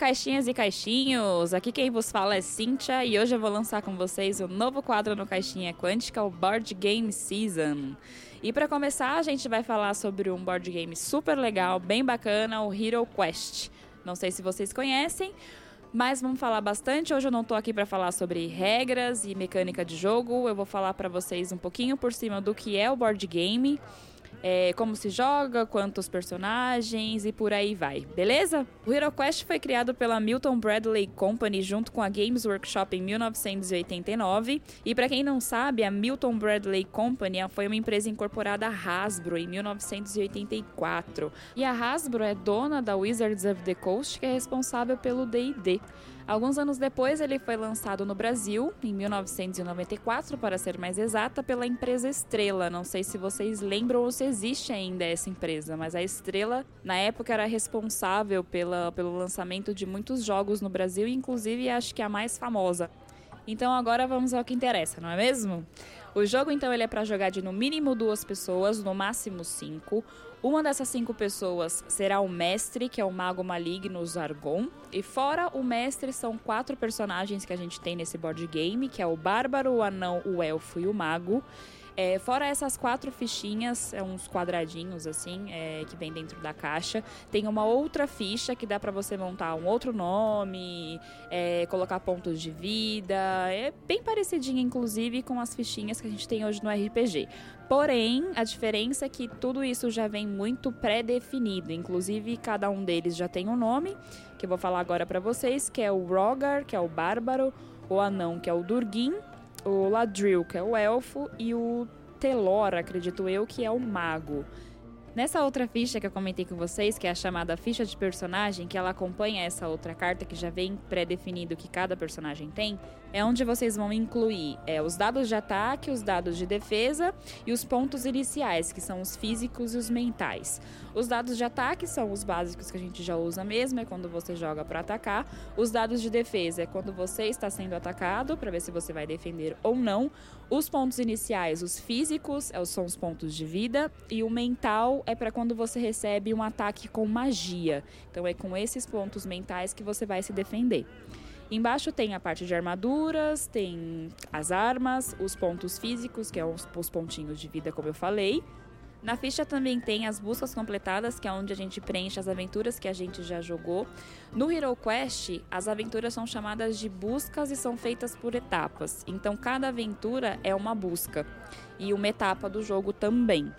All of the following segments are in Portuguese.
caixinhas e caixinhos! Aqui quem vos fala é Cíntia e hoje eu vou lançar com vocês o um novo quadro no Caixinha Quântica, o Board Game Season. E para começar, a gente vai falar sobre um board game super legal, bem bacana, o Hero Quest. Não sei se vocês conhecem, mas vamos falar bastante. Hoje eu não estou aqui para falar sobre regras e mecânica de jogo. Eu vou falar para vocês um pouquinho por cima do que é o board game é, como se joga, quantos personagens e por aí vai, beleza? O Hero Quest foi criado pela Milton Bradley Company junto com a Games Workshop em 1989. E para quem não sabe, a Milton Bradley Company foi uma empresa incorporada à Hasbro em 1984. E a Hasbro é dona da Wizards of the Coast, que é responsável pelo D&D. Alguns anos depois, ele foi lançado no Brasil, em 1994, para ser mais exata, pela empresa Estrela. Não sei se vocês lembram ou se existe ainda essa empresa, mas a Estrela, na época, era responsável pela, pelo lançamento de muitos jogos no Brasil, inclusive acho que a mais famosa. Então agora vamos ao que interessa, não é mesmo? O jogo então ele é para jogar de no mínimo duas pessoas, no máximo cinco. Uma dessas cinco pessoas será o mestre, que é o mago maligno Zargon. E fora o mestre são quatro personagens que a gente tem nesse board game, que é o bárbaro, o anão, o elfo e o mago. É, fora essas quatro fichinhas, é uns quadradinhos assim, é, que vem dentro da caixa, tem uma outra ficha que dá para você montar um outro nome, é, colocar pontos de vida. É bem parecidinha, inclusive, com as fichinhas que a gente tem hoje no RPG. Porém, a diferença é que tudo isso já vem muito pré-definido. Inclusive, cada um deles já tem um nome, que eu vou falar agora para vocês, que é o Rogar, que é o bárbaro, o anão, que é o Durgin, o Ladril, que é o elfo, e o Telor, acredito eu, que é o mago. Nessa outra ficha que eu comentei com vocês, que é a chamada ficha de personagem, que ela acompanha essa outra carta que já vem pré-definido que cada personagem tem, é onde vocês vão incluir é, os dados de ataque, os dados de defesa e os pontos iniciais, que são os físicos e os mentais. Os dados de ataque são os básicos que a gente já usa mesmo, é quando você joga para atacar. Os dados de defesa é quando você está sendo atacado, para ver se você vai defender ou não. Os pontos iniciais, os físicos, é, são os pontos de vida, e o mental é para quando você recebe um ataque com magia. Então é com esses pontos mentais que você vai se defender. Embaixo tem a parte de armaduras, tem as armas, os pontos físicos, que são é os pontinhos de vida, como eu falei. Na ficha também tem as buscas completadas, que é onde a gente preenche as aventuras que a gente já jogou. No Hero Quest, as aventuras são chamadas de buscas e são feitas por etapas. Então cada aventura é uma busca e uma etapa do jogo também.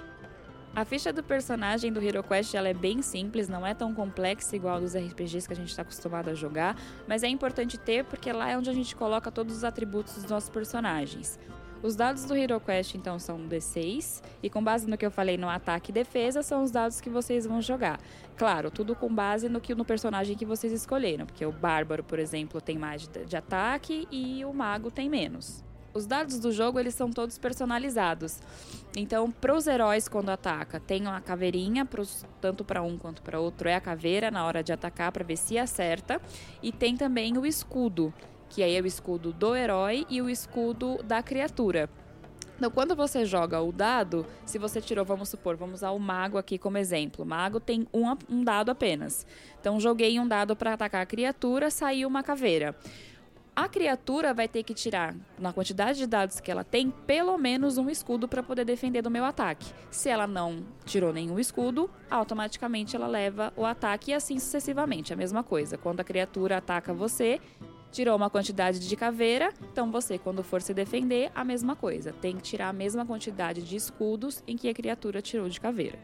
A ficha do personagem do Hero Quest ela é bem simples, não é tão complexa igual dos RPGs que a gente está acostumado a jogar, mas é importante ter porque lá é onde a gente coloca todos os atributos dos nossos personagens. Os dados do Hero Quest então são D6 e com base no que eu falei no ataque e defesa são os dados que vocês vão jogar. Claro, tudo com base no que no personagem que vocês escolheram, porque o bárbaro, por exemplo, tem mais de, de ataque e o mago tem menos. Os dados do jogo eles são todos personalizados. Então, para os heróis quando ataca, tem uma caveirinha, pros, tanto para um quanto para outro é a caveira na hora de atacar para ver se acerta, e tem também o escudo, que aí é o escudo do herói e o escudo da criatura. Então, quando você joga o dado, se você tirou, vamos supor, vamos usar o mago aqui como exemplo. O mago tem um, um dado apenas. Então, joguei um dado para atacar a criatura, saiu uma caveira a criatura vai ter que tirar, na quantidade de dados que ela tem, pelo menos um escudo para poder defender do meu ataque. Se ela não tirou nenhum escudo, automaticamente ela leva o ataque e assim sucessivamente. A mesma coisa. Quando a criatura ataca você, tirou uma quantidade de caveira, então você, quando for se defender, a mesma coisa. Tem que tirar a mesma quantidade de escudos em que a criatura tirou de caveira.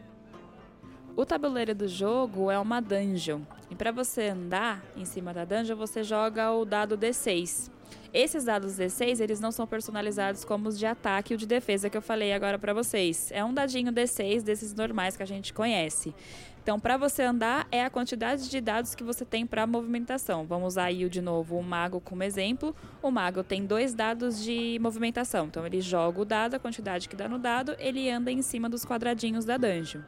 O tabuleiro do jogo é uma dungeon. E para você andar em cima da dungeon, você joga o dado D6. Esses dados D6, eles não são personalizados como os de ataque e o de defesa que eu falei agora para vocês. É um dadinho D6 desses normais que a gente conhece. Então, para você andar, é a quantidade de dados que você tem para movimentação. Vamos usar aí de novo o mago como exemplo. O mago tem dois dados de movimentação. Então, ele joga o dado, a quantidade que dá no dado, ele anda em cima dos quadradinhos da dungeon.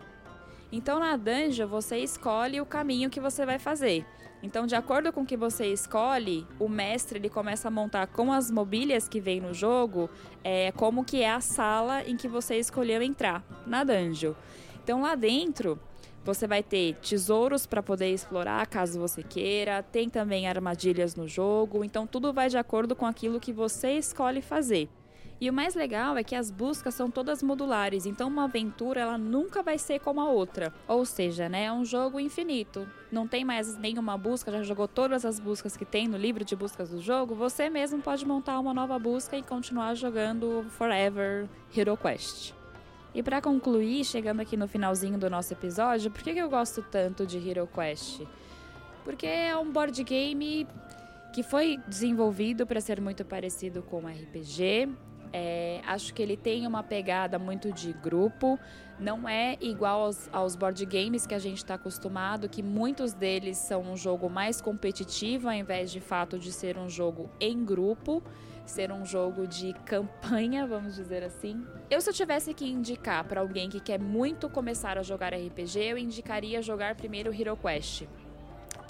Então na dungeon você escolhe o caminho que você vai fazer. Então de acordo com o que você escolhe, o mestre ele começa a montar com as mobílias que vem no jogo, é, como que é a sala em que você escolheu entrar na dungeon. Então lá dentro Você vai ter tesouros para poder explorar caso você queira, tem também armadilhas no jogo, então tudo vai de acordo com aquilo que você escolhe fazer. E o mais legal é que as buscas são todas modulares, então uma aventura ela nunca vai ser como a outra. Ou seja, né, é um jogo infinito. Não tem mais nenhuma busca, já jogou todas as buscas que tem no livro de buscas do jogo, você mesmo pode montar uma nova busca e continuar jogando Forever Hero Quest. E para concluir, chegando aqui no finalzinho do nosso episódio, por que, eu gosto tanto de Hero Quest? Porque é um board game que foi desenvolvido para ser muito parecido com RPG, é, acho que ele tem uma pegada muito de grupo, não é igual aos, aos board games que a gente está acostumado, que muitos deles são um jogo mais competitivo, ao invés de fato de ser um jogo em grupo, ser um jogo de campanha, vamos dizer assim. Eu, se eu tivesse que indicar para alguém que quer muito começar a jogar RPG, eu indicaria jogar primeiro Hero Quest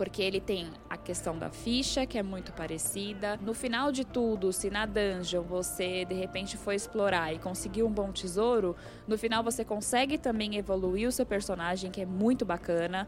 porque ele tem a questão da ficha, que é muito parecida. No final de tudo, se na dungeon você de repente for explorar e conseguir um bom tesouro, no final você consegue também evoluir o seu personagem, que é muito bacana.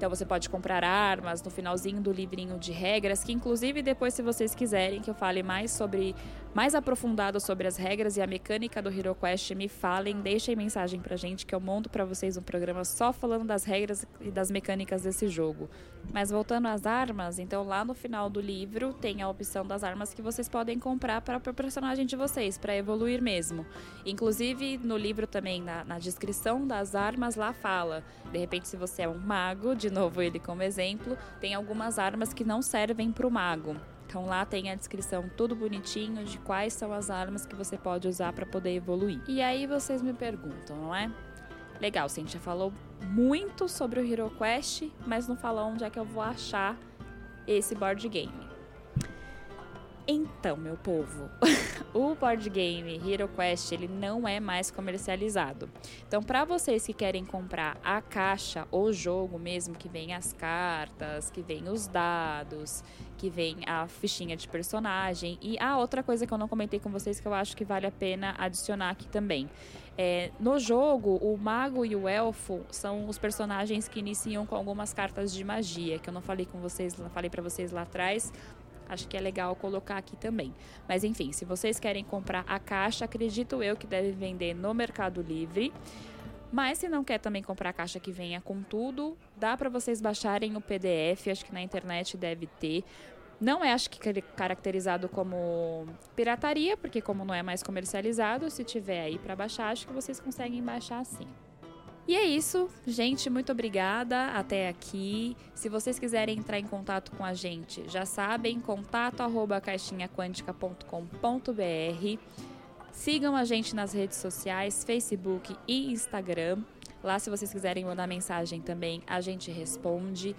Então você pode comprar armas no finalzinho do livrinho de regras, que inclusive depois se vocês quiserem que eu fale mais sobre mais aprofundado sobre as regras e a mecânica do Hero Quest, me falem, deixem mensagem pra gente que eu monto para vocês um programa só falando das regras e das mecânicas desse jogo. Mas voltando às armas, então lá no final do livro tem a opção das armas que vocês podem comprar para o personagem de vocês, para evoluir mesmo. Inclusive no livro também, na, na descrição das armas, lá fala, de repente se você é um mago, de novo ele como exemplo, tem algumas armas que não servem para o mago. Então lá tem a descrição tudo bonitinho de quais são as armas que você pode usar para poder evoluir. E aí vocês me perguntam, não é? Legal, Cintia falou muito sobre o Hero Quest, mas não falou onde é que eu vou achar esse board game. Então, meu povo, o board game Hero Quest ele não é mais comercializado. Então, para vocês que querem comprar a caixa, o jogo mesmo, que vem as cartas, que vem os dados, que vem a fichinha de personagem e a outra coisa que eu não comentei com vocês que eu acho que vale a pena adicionar aqui também. É, no jogo, o mago e o elfo são os personagens que iniciam com algumas cartas de magia, que eu não falei com vocês, falei para vocês lá atrás, acho que é legal colocar aqui também. Mas enfim, se vocês querem comprar a caixa, acredito eu que deve vender no Mercado Livre. Mas se não quer também comprar a caixa que venha com tudo, dá para vocês baixarem o PDF, acho que na internet deve ter. Não é, acho que caracterizado como pirataria, porque como não é mais comercializado, se tiver aí para baixar, acho que vocês conseguem baixar sim. E é isso, gente, muito obrigada até aqui. Se vocês quiserem entrar em contato com a gente, já sabem, contato arroba caixinhaquântica.com.br. Sigam a gente nas redes sociais, Facebook e Instagram. Lá, se vocês quiserem mandar mensagem também, a gente responde.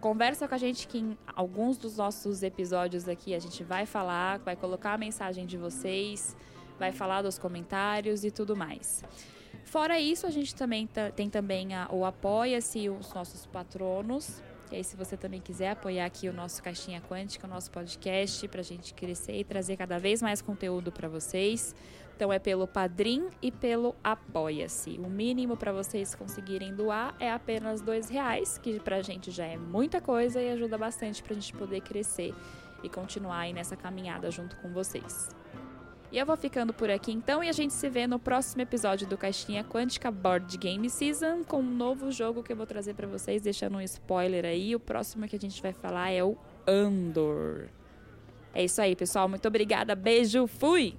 Conversa com a gente que em alguns dos nossos episódios aqui a gente vai falar, vai colocar a mensagem de vocês, vai falar dos comentários e tudo mais. Fora isso, a gente também tem também a, o Apoia-se os nossos patronos. E aí, se você também quiser apoiar aqui o nosso Caixinha Quântica, o nosso podcast, para a gente crescer e trazer cada vez mais conteúdo para vocês. Então, é pelo Padrim e pelo Apoia-se. O mínimo para vocês conseguirem doar é apenas dois reais, que para a gente já é muita coisa e ajuda bastante para a gente poder crescer e continuar aí nessa caminhada junto com vocês. E eu vou ficando por aqui então e a gente se vê no próximo episódio do Caixinha Quântica Board Game Season com um novo jogo que eu vou trazer para vocês, deixando um spoiler aí. O próximo que a gente vai falar é o Andor. É isso aí, pessoal. Muito obrigada. Beijo. Fui!